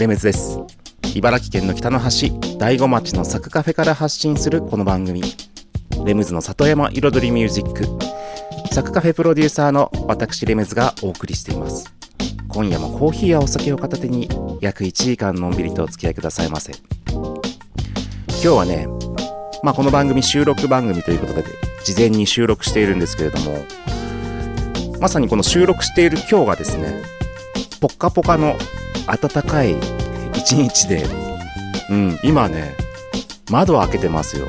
レメズです。茨城県の北の端大子町のサクカフェから発信するこの番組。レムズの里山彩りミュージック。サクカフェプロデューサーの私レメズがお送りしています。今夜もコーヒーやお酒を片手に約1時間のんびりとお付き合いくださいませ。今日はねまあこの番組収録番組ということで事前に収録しているんですけれどもまさにこの収録している今日がですねポッカポカの暖かい一日で、うん、今ね、窓開けてますよ。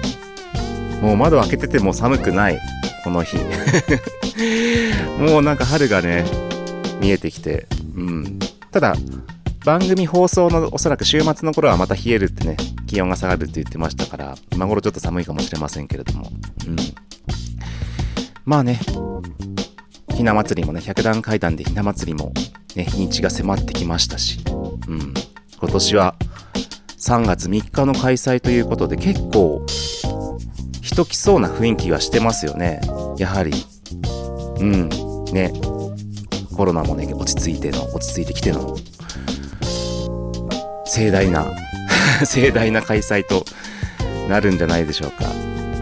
もう窓開けてても寒くない、この日。もうなんか春がね、見えてきて、うん。ただ、番組放送のおそらく週末の頃はまた冷えるってね、気温が下がるって言ってましたから、今頃ちょっと寒いかもしれませんけれども、うん。まあね、ひな祭りもね、百段階段でひな祭りもね、日にちが迫ってきましたし、うん、今年は3月3日の開催ということで結構人来そうな雰囲気はしてますよね。やはり。うん。ね。コロナもね、落ち着いての、落ち着いてきての、盛大な 盛大な開催となるんじゃないでしょうか。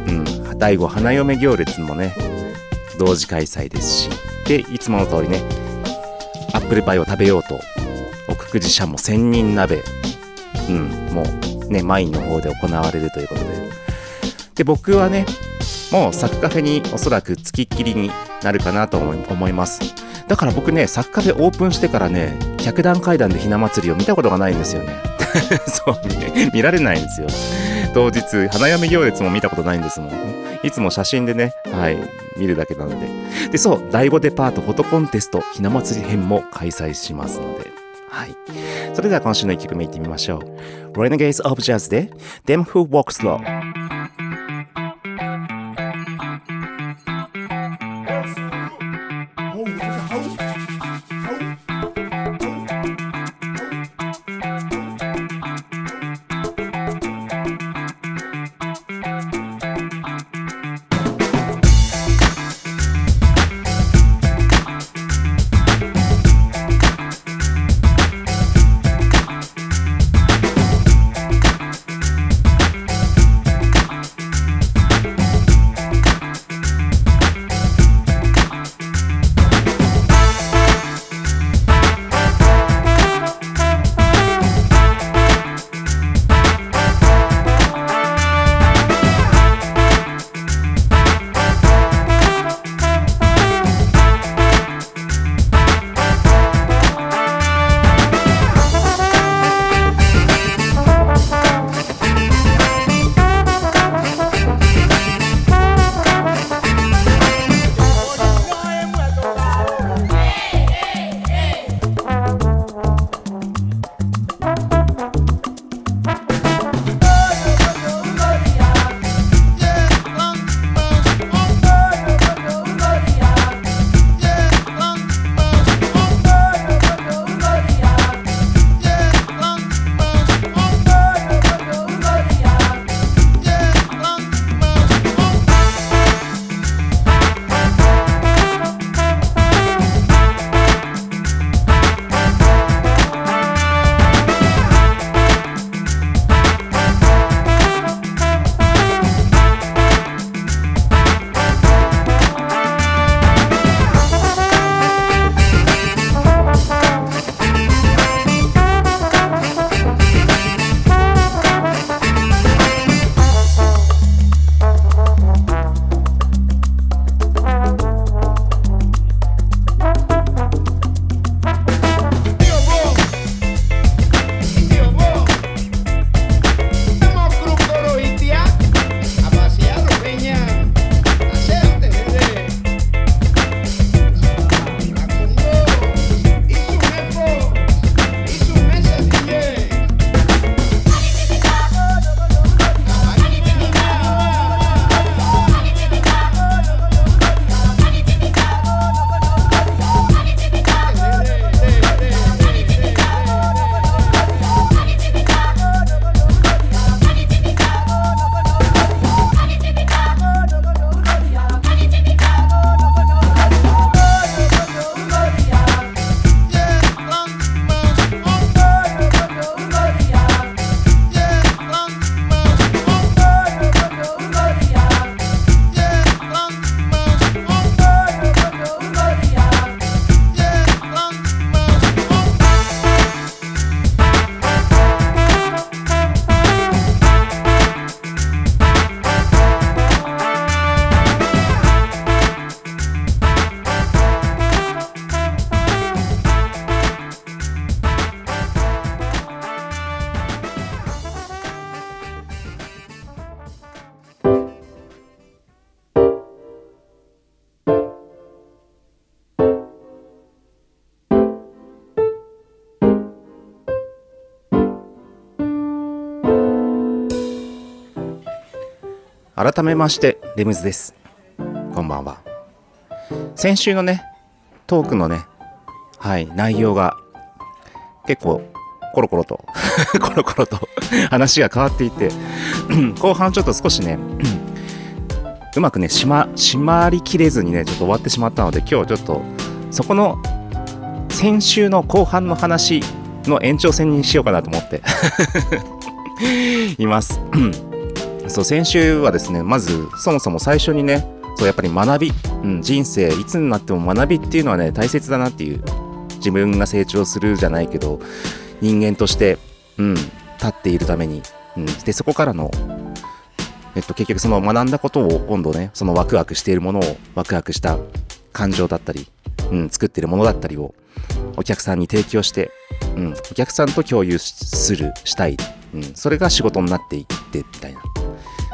うん。第5花嫁行列もね、同時開催ですし。で、いつもの通りね、アップルパイを食べようと、奥久慈社も千人鍋、うん、もうね、マインの方で行われるということで。で、僕はね、もうサクカフェにおそらく付きっきりになるかなと思います。だから僕ね、サクカフェオープンしてからね、百段階段でひな祭りを見たことがないんですよね。そう、ね、見られないんですよ。当日、花嫁行列も見たことないんですもん。いつも写真でね、はい、見るだけなので。で、そう、第5デパートフォトコンテストひな祭り編も開催しますので。はい。それでは今週の1曲目いってみましょう。Renegades of Jazz で Them Who Walk Slow。改めましてレムズです。こんばんは。先週のねトークのねはい内容が結構コロコロと コロコロと話が変わっていて 後半ちょっと少しね うまくね締ま締まりきれずにねちょっと終わってしまったので今日ちょっとそこの先週の後半の話の延長戦にしようかなと思って います。そう先週はですねまずそもそも最初にねそうやっぱり学び、うん、人生いつになっても学びっていうのはね大切だなっていう自分が成長するじゃないけど人間として、うん、立っているために、うん、でそこからのえっと、結局その学んだことを今度ねそのワクワクしているものをワクワクした感情だったり、うん、作ってるものだったりをお客さんに提供して、うん、お客さんと共有するしたい、うん、それが仕事になっていってみたいな。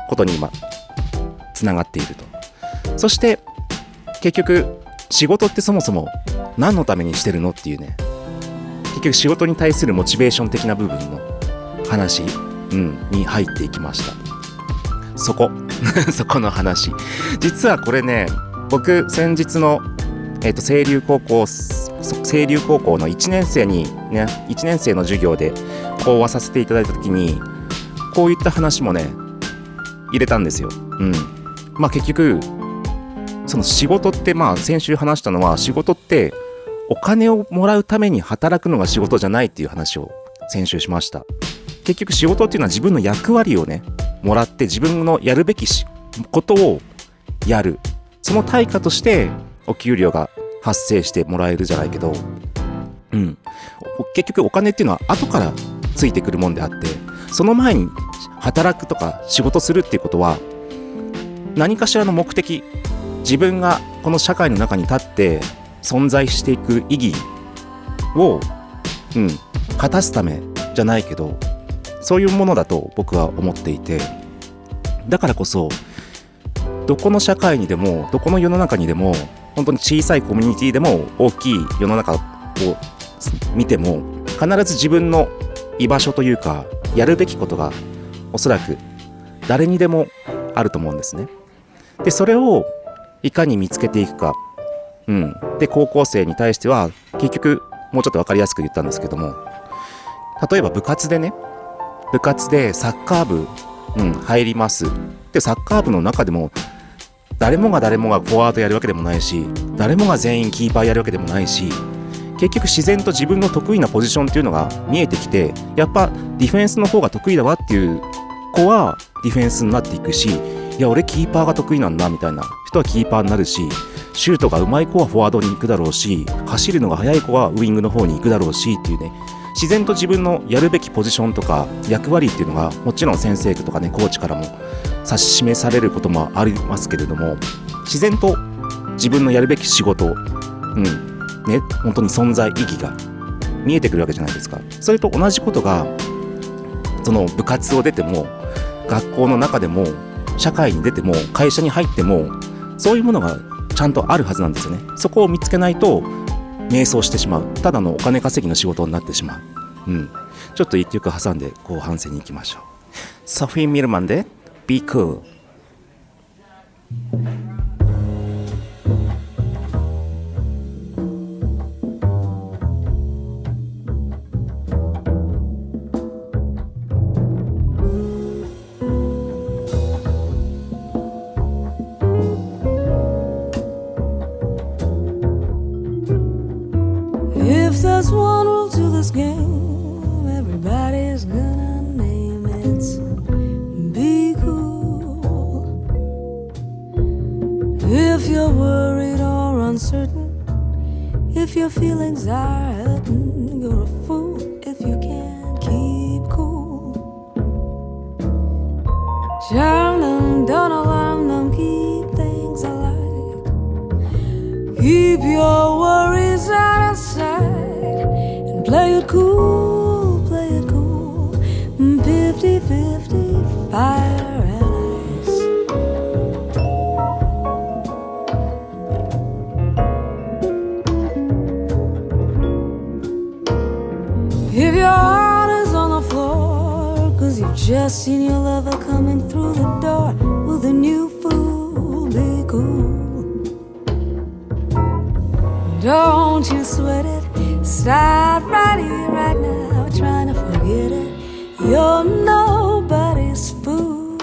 ことに今つながっていると。そして結局仕事ってそもそも何のためにしてるのっていうね。結局仕事に対するモチベーション的な部分の話、うん、に入っていきました。そこ。そこの話。実はこれね僕先日の、えーと、清流高校清流高校の1年生にね1年生の授業で講話させていただいた時にこういった話もね入れたんですよ。うん。まあ結局、その仕事ってまあ先週話したのは仕事ってお金をもらうために働くのが仕事じゃないっていう話を先週しました。結局仕事っていうのは自分の役割をね、もらって自分のやるべきことをやる。その対価としてお給料が発生してもらえるじゃないけど、うん。結局お金っていうのは後からついてくるもんであって、その前に働くとか仕事するっていうことは何かしらの目的自分がこの社会の中に立って存在していく意義を、うん、果たすためじゃないけどそういうものだと僕は思っていてだからこそどこの社会にでもどこの世の中にでも本当に小さいコミュニティでも大きい世の中を見ても必ず自分の居場所というかやるべきことがおそらく誰にでもあると思うんですね。でそれをいかに見つけていくか、うん、で高校生に対しては結局もうちょっと分かりやすく言ったんですけども。例えば部活でね。部活でサッカー部、うん、入ります。でサッカー部の中でも誰もが誰もがフォワードやるわけでもないし誰もが全員キーパーやるわけでもないし結局自然と自分の得意なポジションっていうのが見えてきてやっぱディフェンスの方が得意だわっていう子はディフェンスになっていくしいや俺キーパーが得意なんだみたいな人はキーパーになるしシュートが上手い子はフォワードに行くだろうし走るのが速い子はウイングの方に行くだろうしっていうね自然と自分のやるべきポジションとか役割っていうのがもちろん先生とかねコーチからも指し示されることもありますけれども自然と自分のやるべき仕事うんね、本当に存在意義が見えてくるわけじゃないですか。それと同じことが、その部活を出ても、学校の中でも、社会に出ても、会社に入っても、そういうものがちゃんとあるはずなんですよね。そこを見つけないと、迷走してしまう。ただのお金稼ぎの仕事になってしまう。うん。ちょっと一曲挟んで後半戦に行きましょう。ソフィー・ミルマンで Be Cool。your feelings are just seen your lover coming through the door with a new fool. Be cool. Don't you sweat it. Start right here, right now, trying to forget it. You're nobody's fool.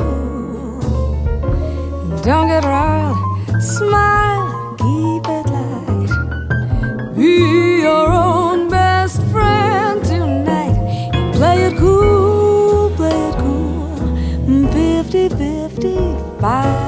Don't get riled. Smile, Bye.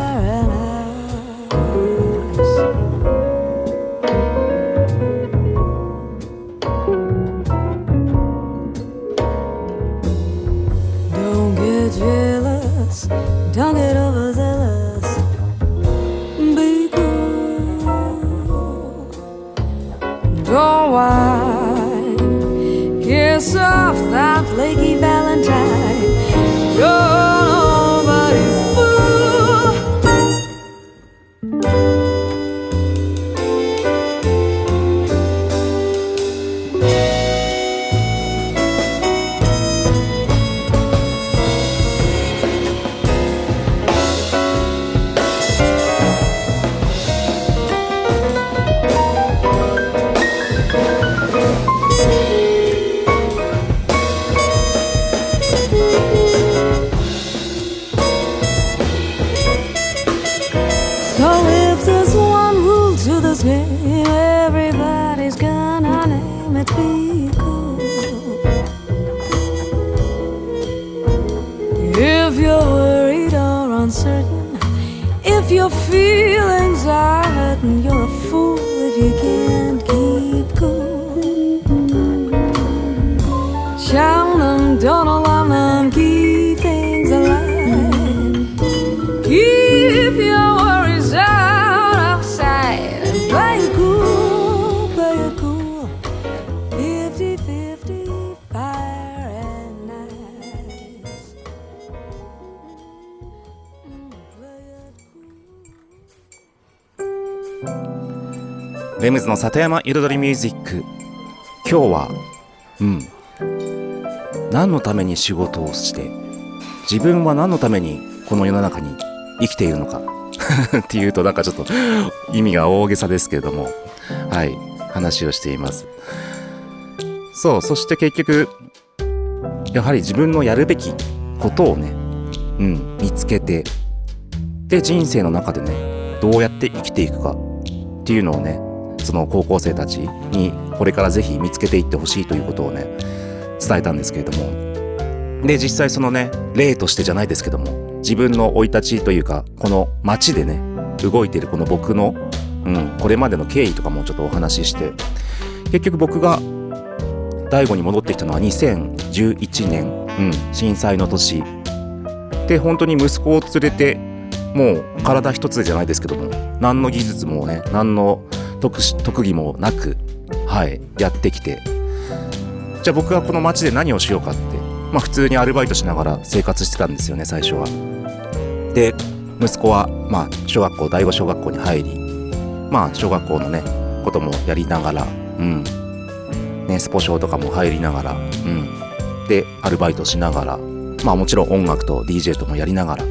feelings I ズの里山彩りミュージック今日はうん。何のために仕事をして自分は何のためにこの世の中に生きているのか。っていうとなんかちょっと意味が大げさですけれども。はい。話をしています。そうそして結局やはり自分のやるべきことをねうん見つけてで人生の中でねどうやって生きていくかっていうのをねその高校生たちにこれからぜひ見つけていってほしいということをね伝えたんですけれども。で実際そのね例としてじゃないですけども自分の生い立ちというかこの街でね動いているこの僕の、うん、これまでの経緯とかもちょっとお話しして結局僕が大悟に戻ってきたのは2011年、うん、震災の年。で本当に息子を連れてもう体一つじゃないですけども何の技術もね何の特特技もなくはいやってきて。じゃあ僕はこの街で何をしようかってまあ普通にアルバイトしながら生活してたんですよね最初は。で息子はまあ小学校第五小学校に入りまあ小学校のねこともやりながらうん。ねスポ少とかも入りながらうん。でアルバイトしながらまあもちろん音楽と DJ ともやりながら。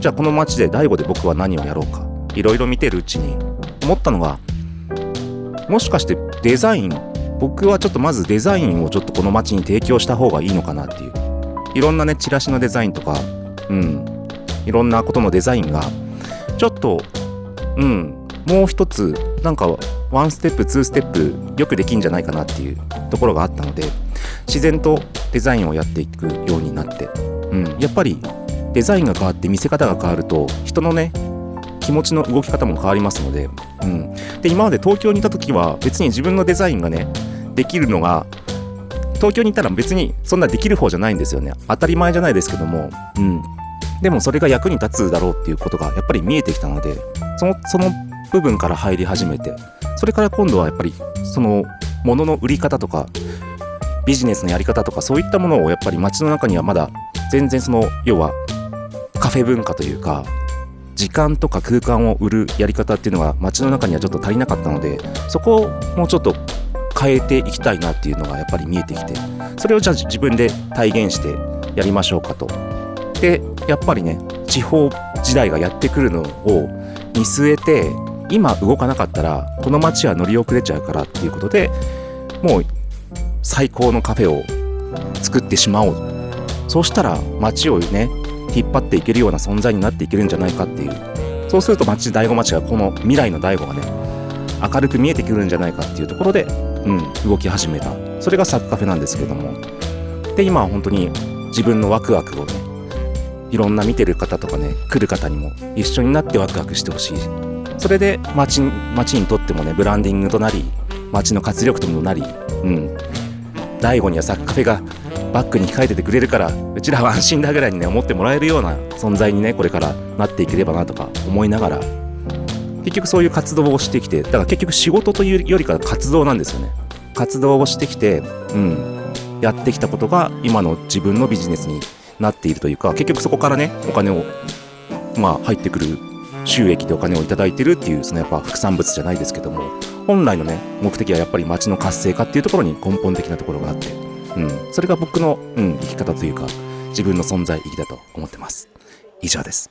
じゃあこの街で大悟で僕は何をやろうかいろいろ見てるうちに思ったのがもしかしてデザイン僕はちょっとまずデザインをちょっとこの街に提供した方がいいのかなっていう。いろんなねチラシのデザインとかうん。いろんなことのデザインがちょっとうん。もう一つなんかワンステップツーステップよくできんじゃないかなっていうところがあったので自然とデザインをやっていくようになって、うん、やっぱりデザインが変わって見せ方が変わると人のね気持ちの動き方も変わりますので,、うん、で今まで東京にいた時は別に自分のデザインがねできるのが東京にいたら別にそんなできる方じゃないんですよね。当たり前じゃないですけども、うん、でもそれが役に立つだろうっていうことがやっぱり見えてきたのでそのその部分から入り始めてそれから今度はやっぱりその物の売り方とかビジネスのやり方とかそういったものをやっぱり街の中にはまだ全然その要はカフェ文化というか時間とか空間を売るやり方っていうのが街の中にはちょっと足りなかったのでそこをもうちょっと変えていきたいなっていうのがやっぱり見えてきてそれをじゃあ自分で体現してやりましょうかと。でやっぱりね地方時代がやってくるのを見据えて今動かなかったらこの街は乗り遅れちゃうからっていうことでもう最高のカフェを作ってしまおう。そうしたら街をね引っ張っていけるような存在になっていけるんじゃないかっていう。そうすると街大子町がこの未来の大子がね明るく見えてくるんじゃないかっていうところで、うん、動き始めた。それがサッカフェなんですけども。で今は本当に自分のワクワクをねいろんな見てる方とかね来る方にも一緒になってワクワクしてほしい。それで街街にとってもねブランディングとなり街の活力ともなりうん。大悟にはサッカフェがバックに控えててくれるからうちらは安心だぐらいにね思ってもらえるような存在にねこれからなっていければなとか思いながら結局そういう活動をしてきてだから結局仕事というよりか活動なんですよね。活動をしてきてうんやってきたことが今の自分のビジネスになっているというか結局そこからねお金をまあ入ってくる収益でお金を頂いてるっていうそのやっぱ副産物じゃないですけども本来のね目的はやっぱり街の活性化っていうところに根本的なところがあってうん、それが僕の、うん、生き方というか自分の存在意義だと思ってます。以上です。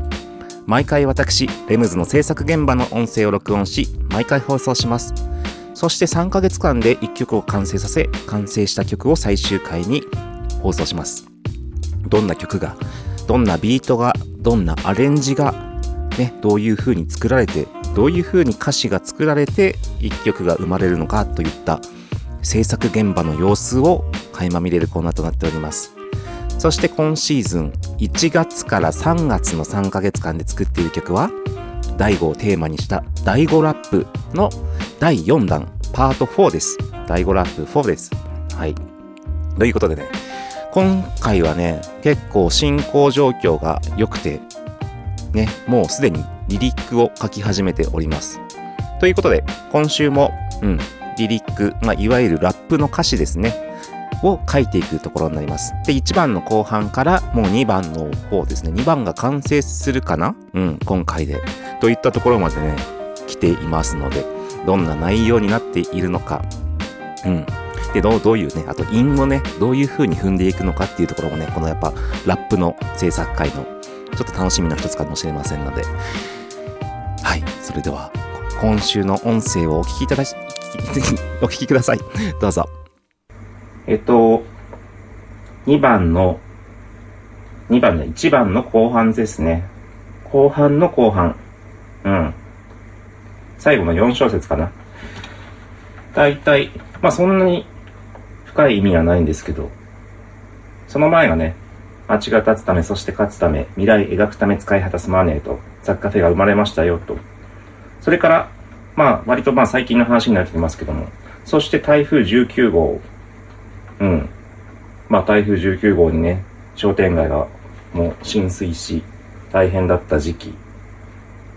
毎回私、レムズの制作現場の音声を録音し、毎回放送します。そして3ヶ月間で1曲を完成させ、完成した曲を最終回に放送します。どんな曲が、どんなビートが、どんなアレンジが、ね、どういう風に作られて、どういう風に歌詞が作られて1曲が生まれるのかといった制作現場の様子を垣間見れるコーナーとなっております。そして今シーズン1月から3月の3ヶ月間で作っている曲は、第5をテーマにした第5ラップの第4弾パート4です。第5ラップ4です。はい。ということでね、今回はね、結構進行状況が良くて、ね、もうすでにリリックを書き始めております。ということで、今週も、うん、リリック、まあ、いわゆるラップの歌詞ですね、を書いていくところになります。で、1番の後半からもう2番の方ですね、2番が完成するかな？うん、今回で。といったところまでね、来ていますので、どんな内容になっているのか、うん。で、どう、どういうね、あと韻をね、どういう風に踏んでいくのかっていうところもね、このやっぱラップの制作会のちょっと楽しみの一つかもしれませんので、はい、それでは、今週の音声をお聞きいただし、お聞きください。どうぞ。えっと、2番の、2番の1番の後半ですね。後半の後半。うん。最後の4小節かな。大体、まあそんなに深い意味はないんですけど、その前がね、街が立つため、そして勝つため、未来描くため使い果たすマネーと、雑貨フェが生まれましたよと。それから、まあ割とまあ最近の話になってきますけども、そして台風19号、うん。まあ台風19号にね、商店街がもう浸水し、大変だった時期。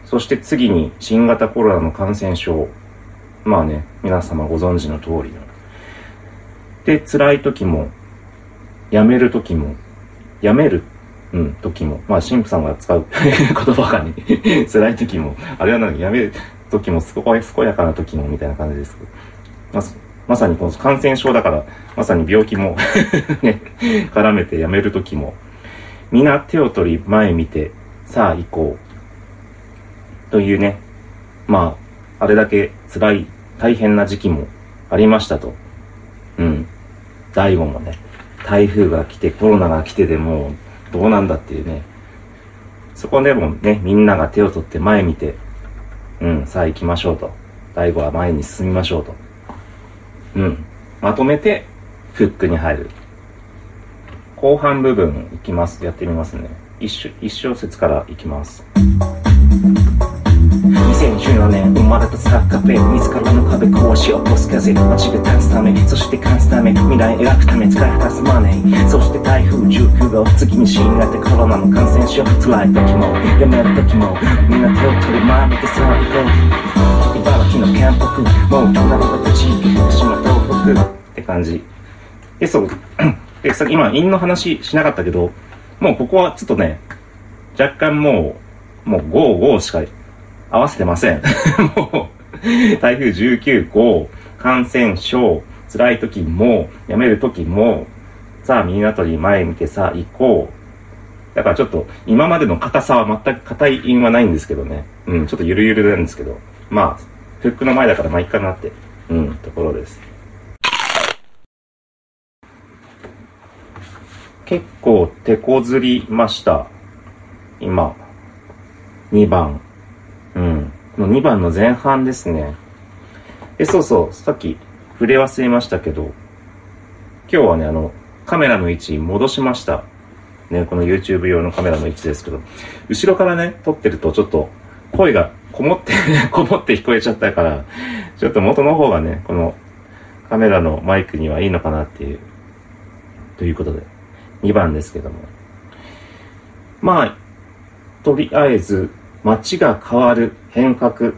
そして次に新型コロナの感染症。まあね、皆様ご存知の通りの。で、辛い時も、辞める時も、辞める、うん、時も、まあ、神父さんが使う 言葉がね、辛い時も、あれは何、辞める時も、すごい健やかな時も、みたいな感じですけど。まあ、まさにこの感染症だから、まさに病気も ね、絡めて辞める時も、皆手を取り前見て、さあ行こう。というね、まあ、あれだけ辛い、大変な時期もありましたと。うん。第5もね、台風が来てコロナが来てでもうどうなんだっていうね。そこでもね、みんなが手を取って前見て、うん、さあ行きましょうと。第5は前に進みましょうと。うん。まとめて、フックに入る。後半部分いきます。やってみますね。一小一小節からいきます。2014年生まれたサッカーフェ自らの壁壊し起こす風街が立つためそして勝つため未来描くため使い果たすマネーそして台風19号次に新型コロナの感染症辛い時もやめる時もみんな手を取り前見てさあ行こう茨城のキャンプもう隣の土地福島東北って感じでそう でさ今陰の話しなかったけどもうここはちょっとね若干もうもう55しか合わせてません。もう、台風19号、感染症、辛い時も、辞める時も、さあ、みんなとに前見てさあ、行こう。だからちょっと、今までの硬さは全く硬い因はないんですけどね。うん、ちょっとゆるゆるなんですけど。まあ、フックの前だからまあいいかなって、うん、ところです。結構手こずりました。今。2番。うん。この2番の前半ですね。で、そうそう、さっき触れ忘れましたけど、今日はね、あの、カメラの位置戻しました。ね、この YouTube 用のカメラの位置ですけど、後ろからね、撮ってるとちょっと声がこもって、こもって聞こえちゃったから、ちょっと元の方がね、このカメラのマイクにはいいのかなっていう、ということで、2番ですけども。まあ、とりあえず、街が変わる変革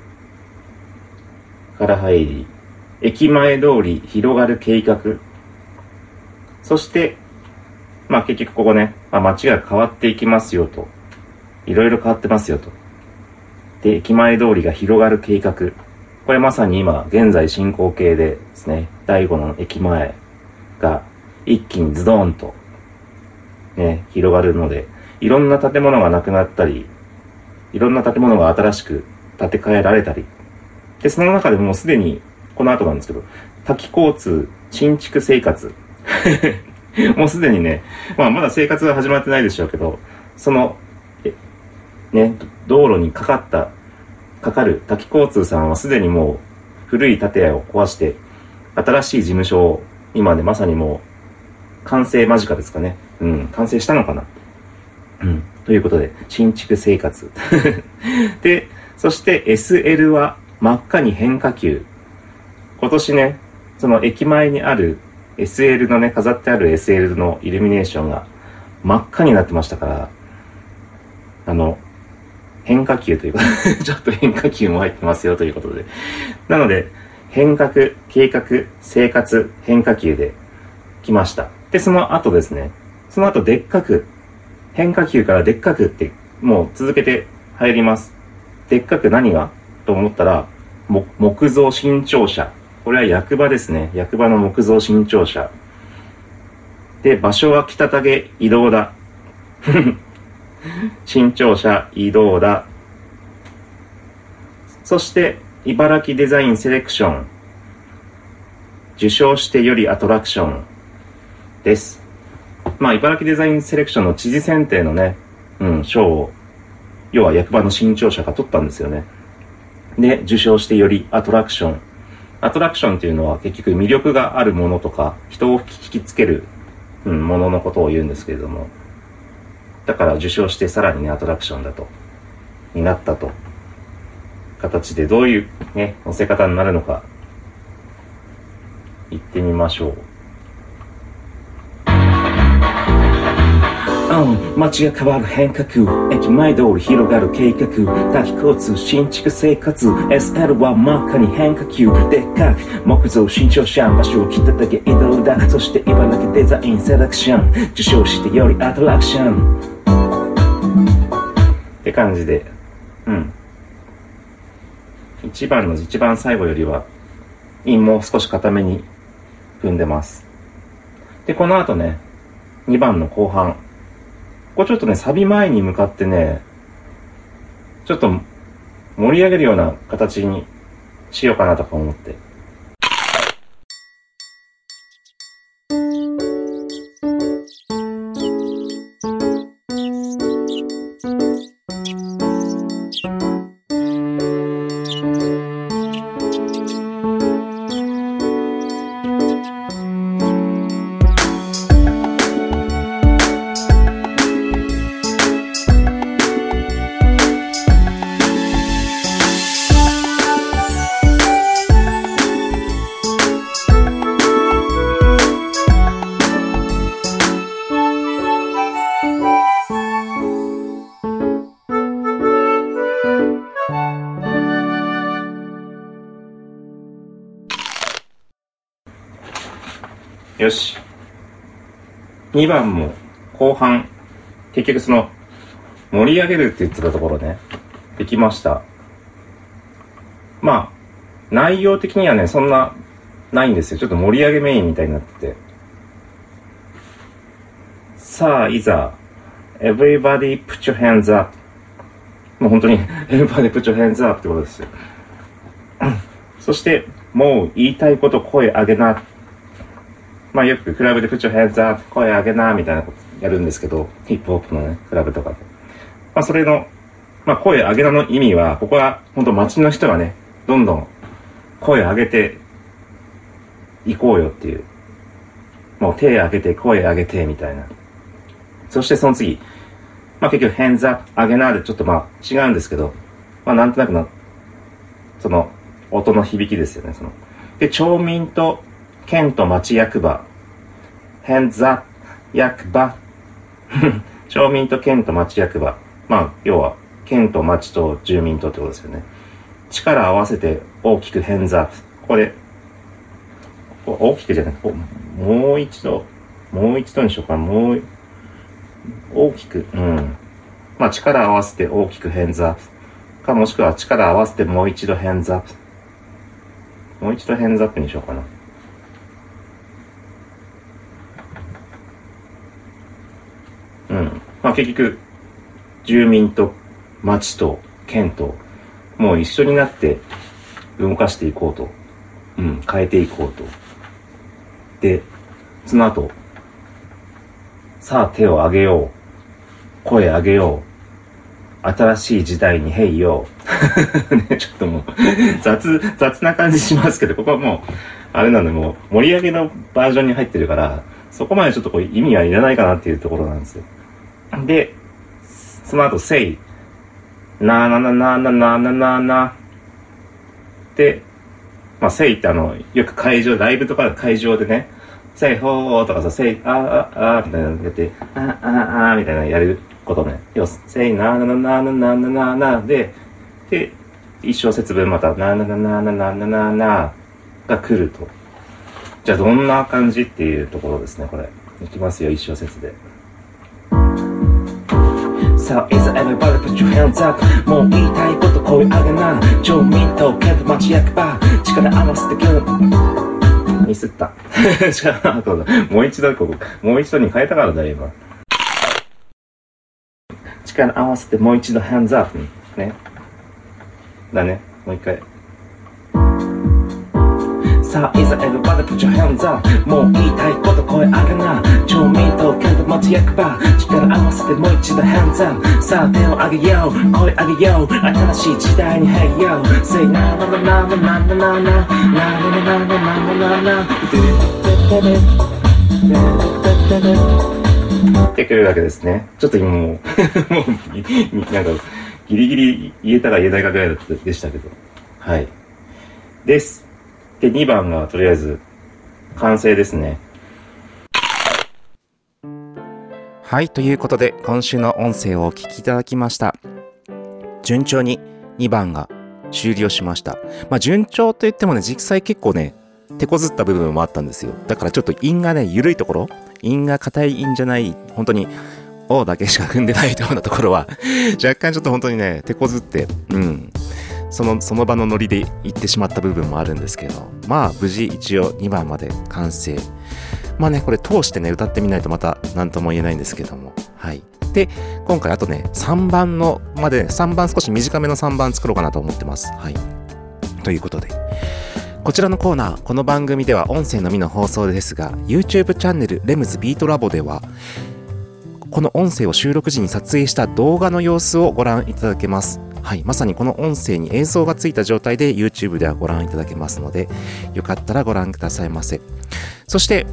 から入り、駅前通り広がる計画。そして、まあ結局ここね、まあ、街が変わっていきますよと。いろいろ変わってますよと。で、駅前通りが広がる計画。これまさに今、現在進行形でですね、第五の駅前が一気にズドンと、ね、広がるので、いろんな建物がなくなったり、いろんな建物が新しく建て替えられたり、で、その中でもうすでに、この後なんですけど、滝交通、新築生活。もうすでにね、まあまだ生活は始まってないでしょうけど、その、ね、道路にかかった、かかる滝交通さんはすでにもう古い建屋を壊して、新しい事務所を今ね、まさにもう完成間近ですかね。うん、完成したのかな。うん。ということで、新築生活。で、そして SL は真っ赤に変化球。今年ね、その駅前にある SL のね、飾ってある SL のイルミネーションが真っ赤になってましたから、あの、変化球というか、ちょっと変化球も入ってますよということで。なので、変革、計画、生活、変化球で来ました。で、その後ですね、その後でっかく、変化球からでっかくって、もう続けて入ります。でっかく何がと思ったら、木造新庁舎。これは役場ですね。役場の木造新庁舎。で、場所は北竹移動だ。新庁舎移動だ。そして、茨城デザインセレクション。受賞してよりアトラクションです。まあ、茨城デザインセレクションの知事選定のね、うん、賞を、要は役場の新庁舎が取ったんですよね。で、受賞してよりアトラクション。アトラクションっていうのは結局魅力があるものとか、人を引きつける、うん、もののことを言うんですけれども。だから受賞してさらにね、アトラクションだと、になったと。形でどういうね、乗せ方になるのか、行ってみましょう。うん、街が変わる変革駅前通り広がる計画滝交通新築生活 SL は真っ赤に変化球でっかく木造新庁舎場所を北だけ移動だそして茨城デザインセレクション受賞してよりアトラクションって感じで。うん。一番の一番最後よりは韻も少し固めに踏んでます。でこの後ね2番の後半。これちょっとね、サビ前に向かってね、ちょっと盛り上げるような形にしようかなとか思って。よし。2番も後半、結局その、盛り上げるって言ってたところね、できました。まあ、内容的にはね、そんな、ないんですよ。ちょっと盛り上げメインみたいになってて。さあ、いざ、everybody put your hands up. もう本当に、everybody put your hands up ってことですよ。そして、もう言いたいこと声上げな。まあよくクラブで put your hands up 声上げなみたいなことやるんですけど、ヒップホップのね、クラブとかで。まあそれの、まあ声上げなの意味は、ここは本当街の人がね、どんどん声上げていこうよっていう。もう手上げて声上げてみたいな。そしてその次、まあ結局 hands up 上げなでちょっとまあ違うんですけど、まあなんとなくの、その音の響きですよね、その。で、町民と県と町役場、hands up 役場、町民と県と町役場。まあ、要は、県と町と住民とってことですよね。力合わせて大きく hands up。これ、ここ大きくじゃなくて、もう一度、もう一度にしようかな。もう、大きく、うん。まあ、力合わせて大きく hands up。かもしくは力合わせてもう一度 hands up。もう一度ヘンズアップにしようかな。うん。まあ結局、住民と町と県と、もう一緒になって動かしていこうと。うん、変えていこうと。で、その後、さあ手を挙げよう。声上げよう。新しい時代にへいよう。ね、ちょっともう、雑、雑な感じしますけど、ここはもう、あれなんで、もう、盛り上げのバージョンに入ってるから、そこまでちょっとこう意味はいらないかなっていうところなんですよ。で、その後、せい。なーなななななななな。で、まあ、せいってあの、よく会場、ライブとか会場でね、せいほーとかさ、せい、あーあーあーみたいなのやって、あーあーあーみたいなのやることね。よ、せいなーななななななななで、で、一小節分また、なーななななななななが来ると。じゃあどんな感じっていうところですね、これ。いきますよ、一小節で。さあ、いざ everybody put your hands up? もう言いたいこと声上げな町民と県と町役場力合わせて今日ミスった。じゃあ、そうだ。もう一度ここ、もう一度に変えたからだよ、今。力合わせてもう一度 hands up。ね。だね。もう一回。さあ、いざ everybody put your hands up もう言いたいこと声上げな町民と県と町役場力合わせてもう一度 hands up さあ、手を上げよう声上げよう新しい時代に Hey yo Say na na na na na na na na na na na na na na na na ってくれるわけですね。ちょっと今もう、もう、なんか、ギリギリ言えたか言えないかぐらいでしたけど。はい。です。で、2番がとりあえず完成ですね。はい、ということで今週の音声をお聞きいただきました。順調に2番が終了しました。まあ順調といってもね、実際結構ね、手こずった部分もあったんですよ。だからちょっと韻がね、緩いところ、韻が硬い韻じゃない、本当に、おだけしか踏んでないようなところは、若干ちょっと本当にね、手こずって、うん、そのその場のノリで行ってしまった部分もあるんですけどまあ無事一応2番まで完成。まあねこれ通してね歌ってみないとまた何とも言えないんですけども。はい。で今回あとね3番のまで3番少し短めの3番作ろうかなと思ってます。はい。ということで。こちらのコーナーこの番組では音声のみの放送ですが YouTube チャンネルレムズビートラボではこの音声を収録時に撮影した動画の様子をご覧いただけますはい、まさにこの音声に映像がついた状態で YouTube ではご覧いただけますので、よかったらご覧くださいませ。そして、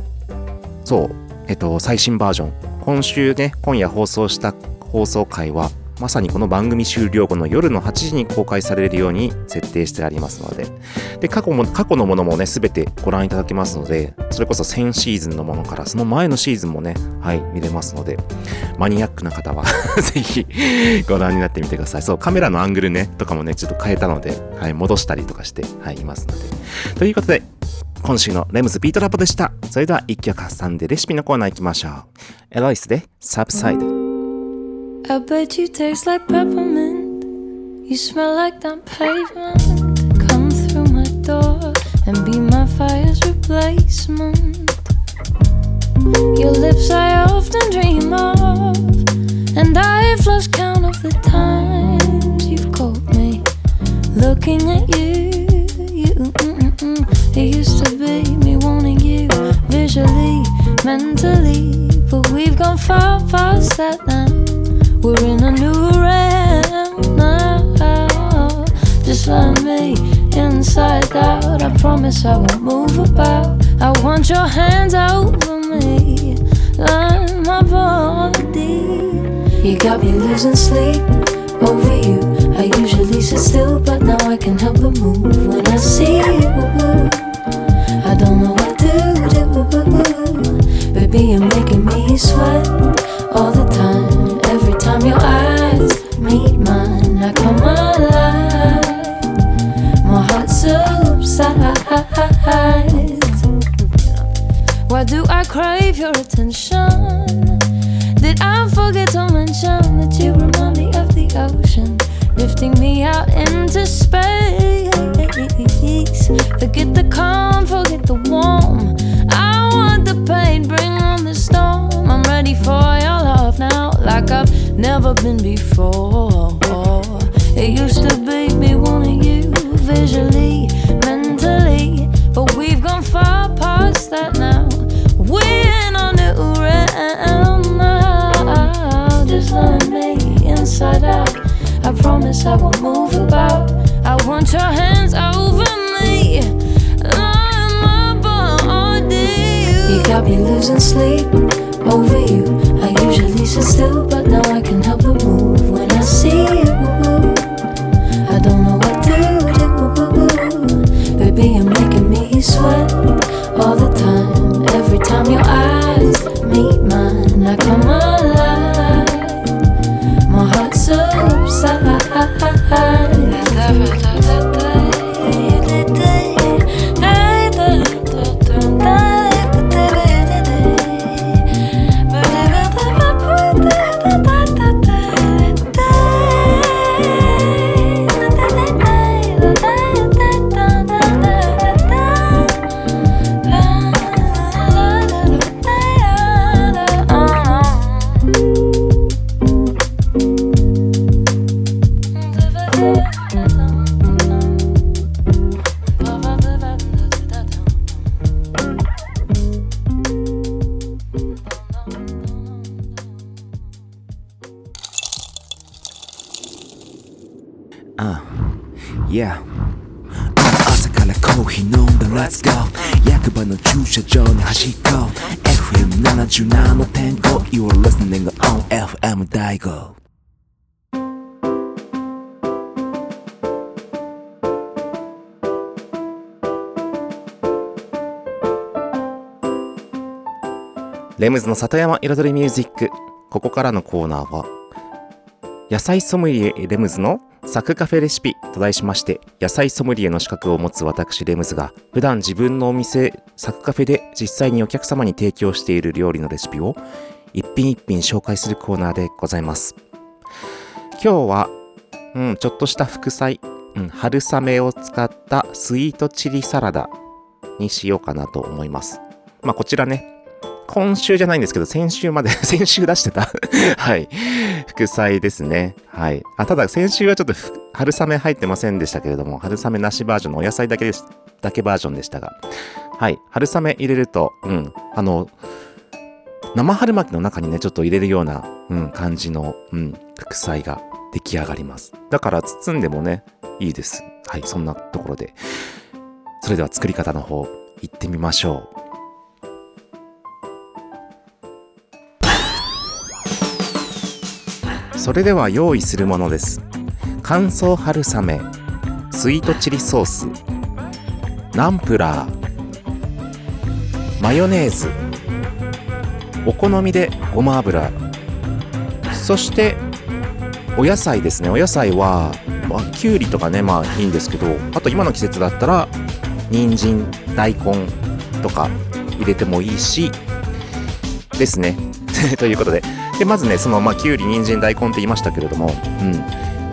そう、えっと、最新バージョン。今週ね、今夜放送した放送回は、まさにこの番組終了後の夜の8時に公開されるように設定してありますので、で、過去も、過去のものもね、すべてご覧いただけますので、それこそ1000シーズンのものから、その前のシーズンもね、はい、見れますので、マニアックな方は ぜひご覧になってみてください。そう、カメラのアングルね、とかもね、ちょっと変えたので、はい、戻したりとかして、はい、いますので。ということで、今週のレムズビートラボでした。それでは一曲挟んでレシピのコーナー行きましょう。エロイスでサブサイド。I bet you taste like peppermint. You smell like that pavement. Come through my door and be my fire's replacement. Your lips I often dream of, and I've lost count of the times you've caught me looking at you. You, it used to be me wanting you visually, mentally, but we've gone far past that now. We're in a new realm now. Just like me, inside out. I promise I won't move about. I want your hands over me, like my body. You got me losing sleep over you. I usually sit still, but now I can help but move when I see you. I don't know what to do. Baby, you're making me sweat all the time. your attention. Did I forget to mention that you remind me of the ocean, lifting me out into space? Forget the calm, forget the warm. I want the pain, bring on the storm. I'm ready for your love now, like I've never been before. I won't move about. I want your hands over me. Like my body. You got me losing sleep over you. I usually sit still, but now I can help but move when I see you. I don't know what to do. Baby, you're making me sweat all the time. Every time your eyes meet mine, I come alive. の里山彩りミュージック。ここからのコーナーは野菜ソムリエレムズのサクカフェレシピと題しまして野菜ソムリエの資格を持つ私レムズが普段自分のお店サクカフェで実際にお客様に提供している料理のレシピを一品一品紹介するコーナーでございます。今日は、うん、ちょっとした副菜、うん、春雨を使ったスイートチリサラダにしようかなと思います。まあこちらね今週じゃないんですけど、先週まで、先週出してた はい。副菜ですね。はい。あ、ただ先週はちょっと春雨入ってませんでしたけれども、春雨なしバージョンのお野菜だけです、だけバージョンでしたが、はい。春雨入れると、うん。あの、生春巻きの中にね、ちょっと入れるような、うん、感じの、うん、副菜が出来上がります。だから包んでもね、いいです。はい。そんなところで。それでは作り方の方、行ってみましょう。それでは用意するものです。乾燥春雨。スイートチリソース。ナンプラー。マヨネーズ。お好みでごま油。そしてお野菜ですね。お野菜は、まあ、きゅうりとかねまあいいんですけどあと今の季節だったら人参大根とか入れてもいいしですね。ということででまずねそのまあきゅうり人参大根って言いましたけれどもうん。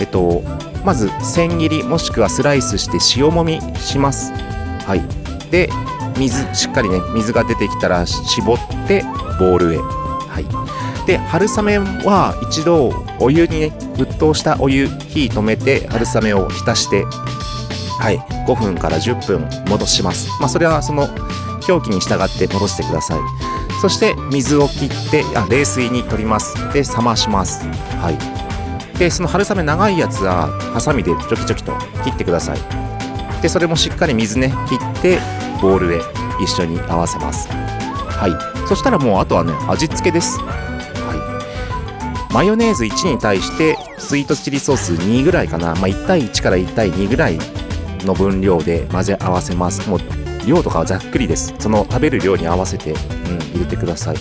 えっとまず千切りもしくはスライスして塩もみします。はい。で水しっかりね水が出てきたら絞ってボウルへ。はい。で春雨は一度お湯にね沸騰したお湯火止めて春雨を浸してはい。5分から10分戻します。まあそれはその表記に従って戻してください。そして水を切ってあ冷水に取ります。で冷まします。はい。でその春雨長いやつはハサミでチョキチョキと切ってください。でそれもしっかり水ね切ってボウルへ一緒に合わせます。はい。そしたらもうあとはね味付けです。はい。マヨネーズ1に対してスイートチリソース2ぐらいかな、まあ、1対1から1対2ぐらいの分量で混ぜ合わせます。もう量とかはざっくりです。その食べる量に合わせて、うん、入れてください。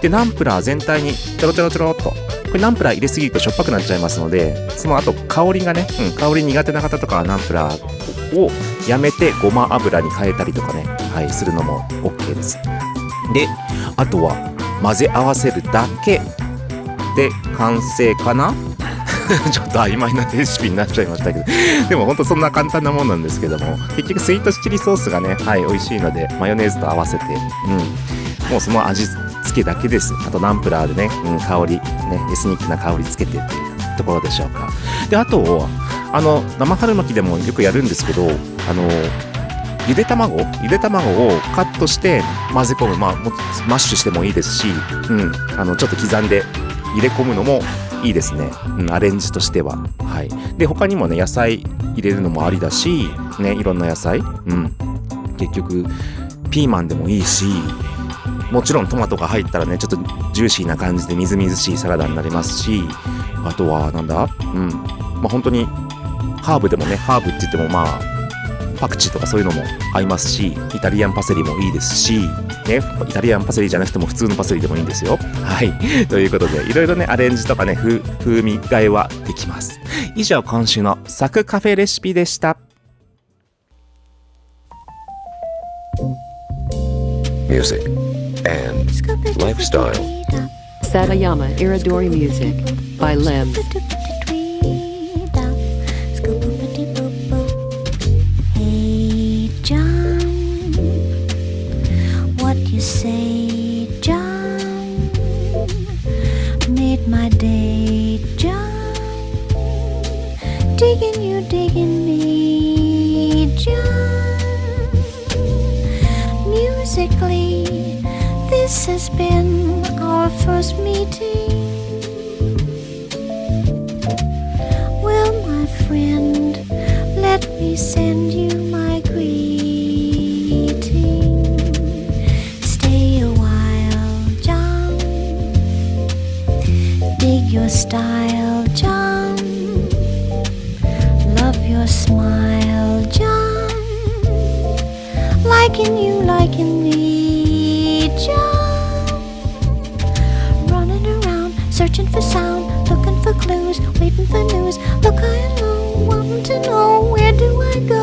でナンプラー全体にちょろちょろちょろっと。これナンプラー入れすぎるとしょっぱくなっちゃいますのでその後香りがね、うん、香り苦手な方とかはナンプラーをやめてごま油に変えたりとかね、はい、するのも OK です。であとは混ぜ合わせるだけ。で完成かな？ちょっと曖昧なレシピになっちゃいましたけど。でもほんとそんな簡単なもんなんですけども。結局スイートチリソースがねはい美味しいのでマヨネーズと合わせて。うん。もうその味付けだけです。あとナンプラーでね、うん、香りねエスニックな香りつけてっていうところでしょうか。であとあの生春巻きでもよくやるんですけどあのゆで卵？ゆで卵をカットして混ぜ込む、まあ、マッシュしてもいいですし、うん、あのちょっと刻んで入れ込むのもいいですね、うん、アレンジとしては、はい、で他にもね野菜入れるのもありだし、ね、いろんな野菜、うん、結局ピーマンでもいいしもちろんトマトが入ったらねちょっとジューシーな感じでみずみずしいサラダになりますしあとはなんだ？うん。まあ本当にハーブでもねハーブって言ってもまあパクチーとかそういうのも合いますしイタリアンパセリもいいですし、ね、イタリアンパセリじゃなくても普通のパセリでもいいんですよ。はい。ということで、いろいろね、アレンジとかね、風風味替えはできます。以上、今週のサクカフェレシピでした。music, and lifestyle. Satayama Iridori Music by Lems. Digging you, digging me, John. Musically, this has been our first meeting. Well, my friend, let me send you waiting for news. Look I and low, wanting to know where do I go?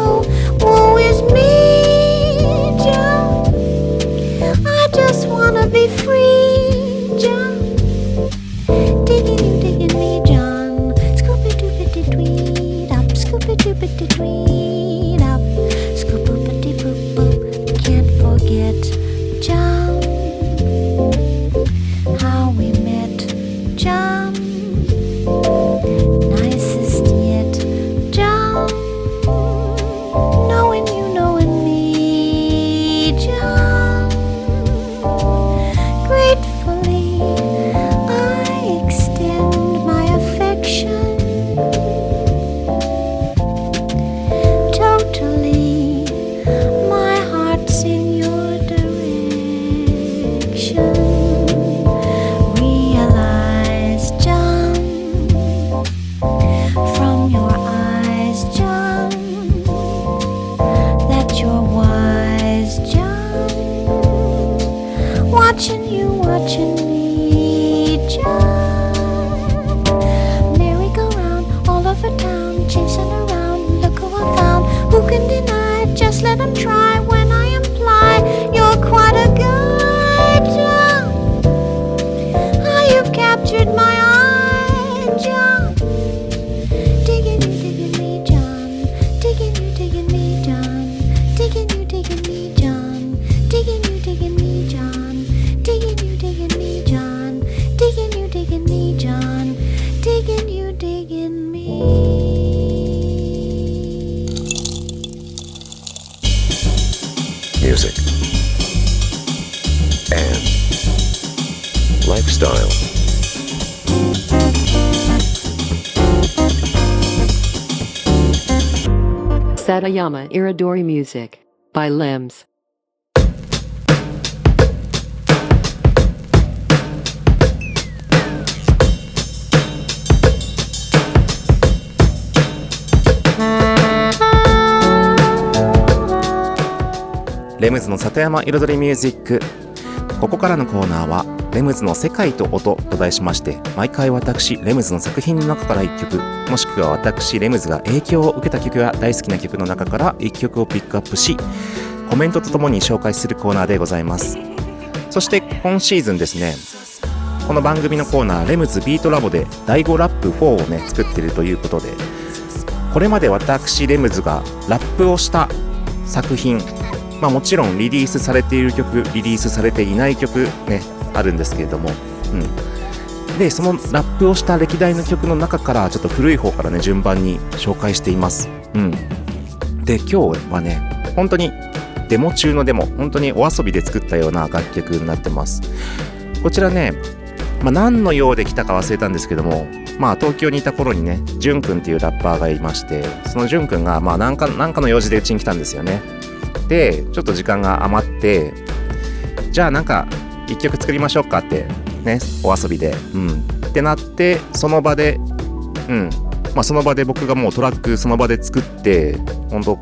Lifestyle. Satayama Iridori Music by Lems. Lems レムズの里山彩りミュージックここからのコーナーは「レムズの世界と音」と題しまして毎回私レムズの作品の中から1曲もしくは私レムズが影響を受けた曲や大好きな曲の中から1曲をピックアップしコメントとともに紹介するコーナーでございます。そして今シーズンですねこの番組のコーナー「レムズビートラボ」で第5ラップ4をね作ってるということでこれまで私レムズがラップをした作品まあもちろんリリースされている曲リリースされていない曲ねあるんですけれども、うん、でそのラップをした歴代の曲の中からちょっと古い方からね順番に紹介しています、うん、で今日はね本当にデモ中のデモ本当にお遊びで作ったような楽曲になってます。こちらね、まあ、何の用で来たか忘れたんですけどもまあ東京にいた頃にねじゅんくんっていうラッパーがいましてそのじゅんくんがまあ何か何かの用事でうちに来たんですよね。でちょっと時間が余ってじゃあなんか一曲作りましょうかってねお遊びで。うん。ってなってその場でうん。まあその場で僕がもうトラックその場で作ってほんと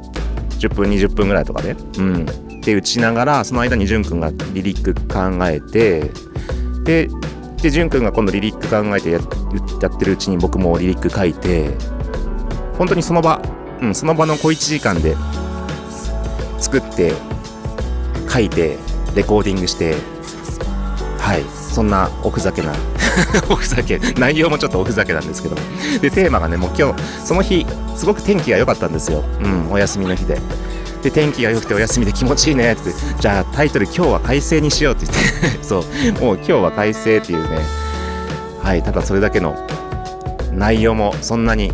10分20分ぐらいとかで。うん。で打ちながらその間にじゅんくんがリリック考えてででじゅんくんが今度リリック考えてややってるうちに僕もリリック書いて本当にその場、うん、その場の小1時間で作って書いてレコーディングしてはいそんなおふざけなおふざけ内容もちょっとおふざけなんですけどでテーマがねもう今日その日すごく天気が良かったんですよ。うんお休みの日で。で天気が良くてお休みで気持ちいいねって。じゃあタイトル今日は快晴にしようって言って。そう。もう今日は快晴っていうね。はいただそれだけの内容もそんなに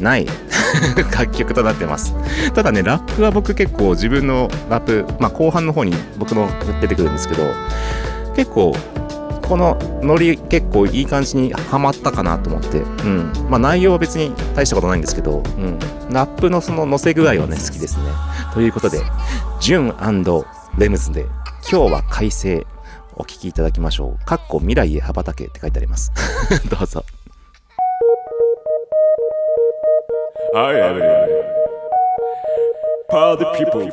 ない 楽曲となってますただねラップは僕結構自分のラップ、まあ、後半の方に僕の出てくるんですけど結構このノリ結構いい感じにはまったかなと思って、うんまあ、内容は別に大したことないんですけど、うん、ラップのその乗せ具合はね好きですねということでジュンレムズで今日は快晴お聴きいただきましょう。かっこ未来へ羽ばたけって書いてあります。どうぞ。はい、 every party people。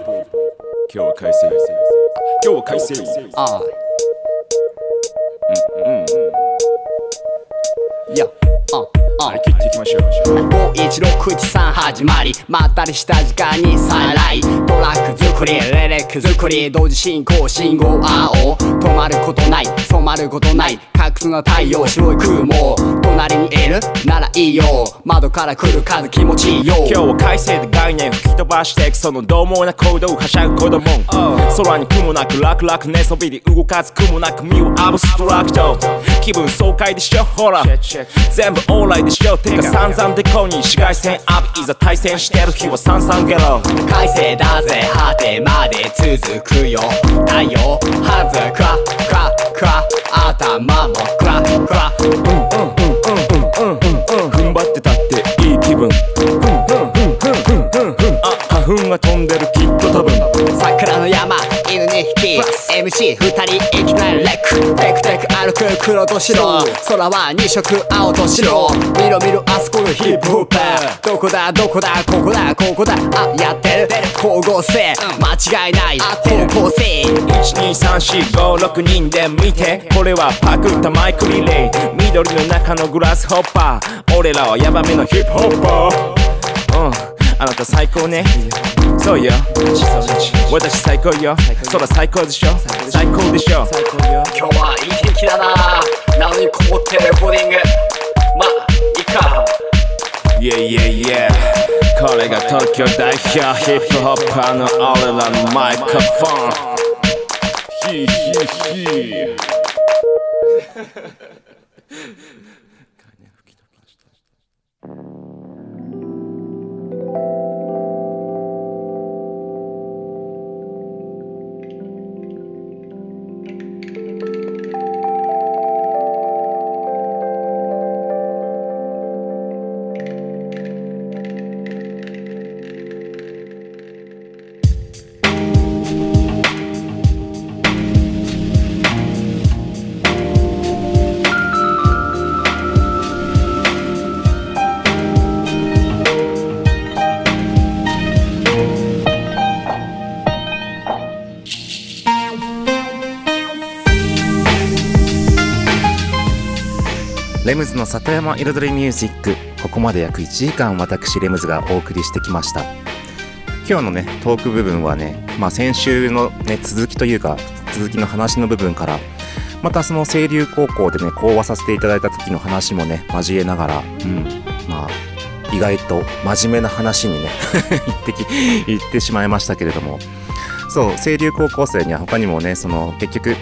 今日は快晴。今日は快晴。ああ。うんうん。いや、あ、あ。張り切っていきましょう。5163始まりまったりした時間に再来。トラック作りレレック作り同時進行信号青。止まることない染まることない。隠すの太陽白い雲。隣にいるならいいよ。窓から来る風気持ちいいよ。今日は快晴で概念吹き飛ばしていくその獰猛な行動はしゃぐ子供。空に雲なく楽々寝そびり動かず雲なく身をあぶストラクト気分爽快でしょ？ほら。全部オーライでしょ？てか散々でこに紫外線浴びいざ対戦してる日はさんさんゲロ。快晴だぜ。果てまで続くよ。太陽はずクラクラクラ頭もクラクラ。うんうんうんうんうんうんうん踏ん張ってたっていい気分。うんうんうんうんうんうんあ花粉が飛んでるきっと多分。桜の山犬2匹 MC2 人いきなりレックテクテク歩く黒と白空は2色青と白見ろ見ろあそこのヒップホップどこだどこだここだここだあやってる光合成間違いない方向性。12345人で見てこれはパクったマイクリレー緑の中のグラスホッパー俺らはヤバめのヒップホッパーうんあなた最高ね。そうよ。私最高よ。空最高でしょ。最高でしょ。今日はいい天気だな。なのにこもってるレコーディング。まいっか。イェイイェイイェイこれが東京代表ヒップホッパーの俺らのマイクロフォン。ヒーヒーヒーレ thank you ムズの里山彩りミュージックここまで約1時間私レムズがお送りしてきました。今日のねトーク部分はね、まあ、先週の、ね、続きというか続きの話の部分からまたその清流高校でね講話させていただいた時の話もね交えながらうんまあ意外と真面目な話にね 行ってき行ってしまいましたけれども。そう清流高校生には他にもねその結局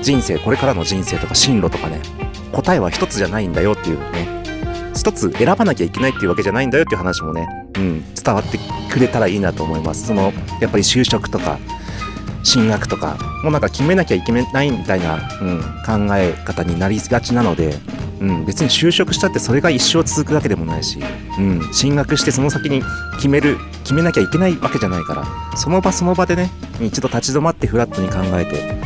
人生これからの人生とか進路とかね答えは一つじゃないんだよっていうね。一つ選ばなきゃいけないっていうわけじゃないんだよっていう話もね、うん、伝わってくれたらいいなと思います。そのやっぱり就職とか進学とかもうなんか決めなきゃいけないみたいな、うん、考え方になりがちなので、うん、別に就職したってそれが一生続くわけでもないし、うん、進学してその先に決める決めなきゃいけないわけじゃないからその場その場でね一度立ち止まってフラットに考えて、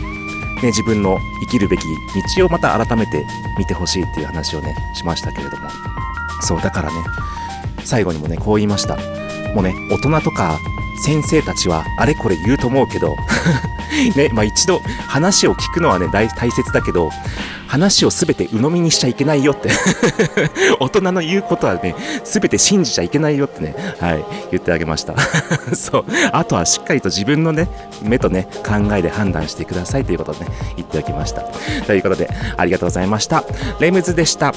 ね、自分の生きるべき道をまた改めて見てほしいっていう話をねしましたけれども。そうだからね最後にもねこう言いました。もうね大人とか先生たちはあれこれ言うと思うけどねまあ一度話を聞くのはね大切だけど話を全て鵜呑みにしちゃいけないよって。大人の言うことはね全て信じちゃいけないよってねはい言ってあげました。そう。あとはしっかりと自分のね目とね考えで判断してくださいということをね言っておきました。ということでありがとうございました。レムズでした。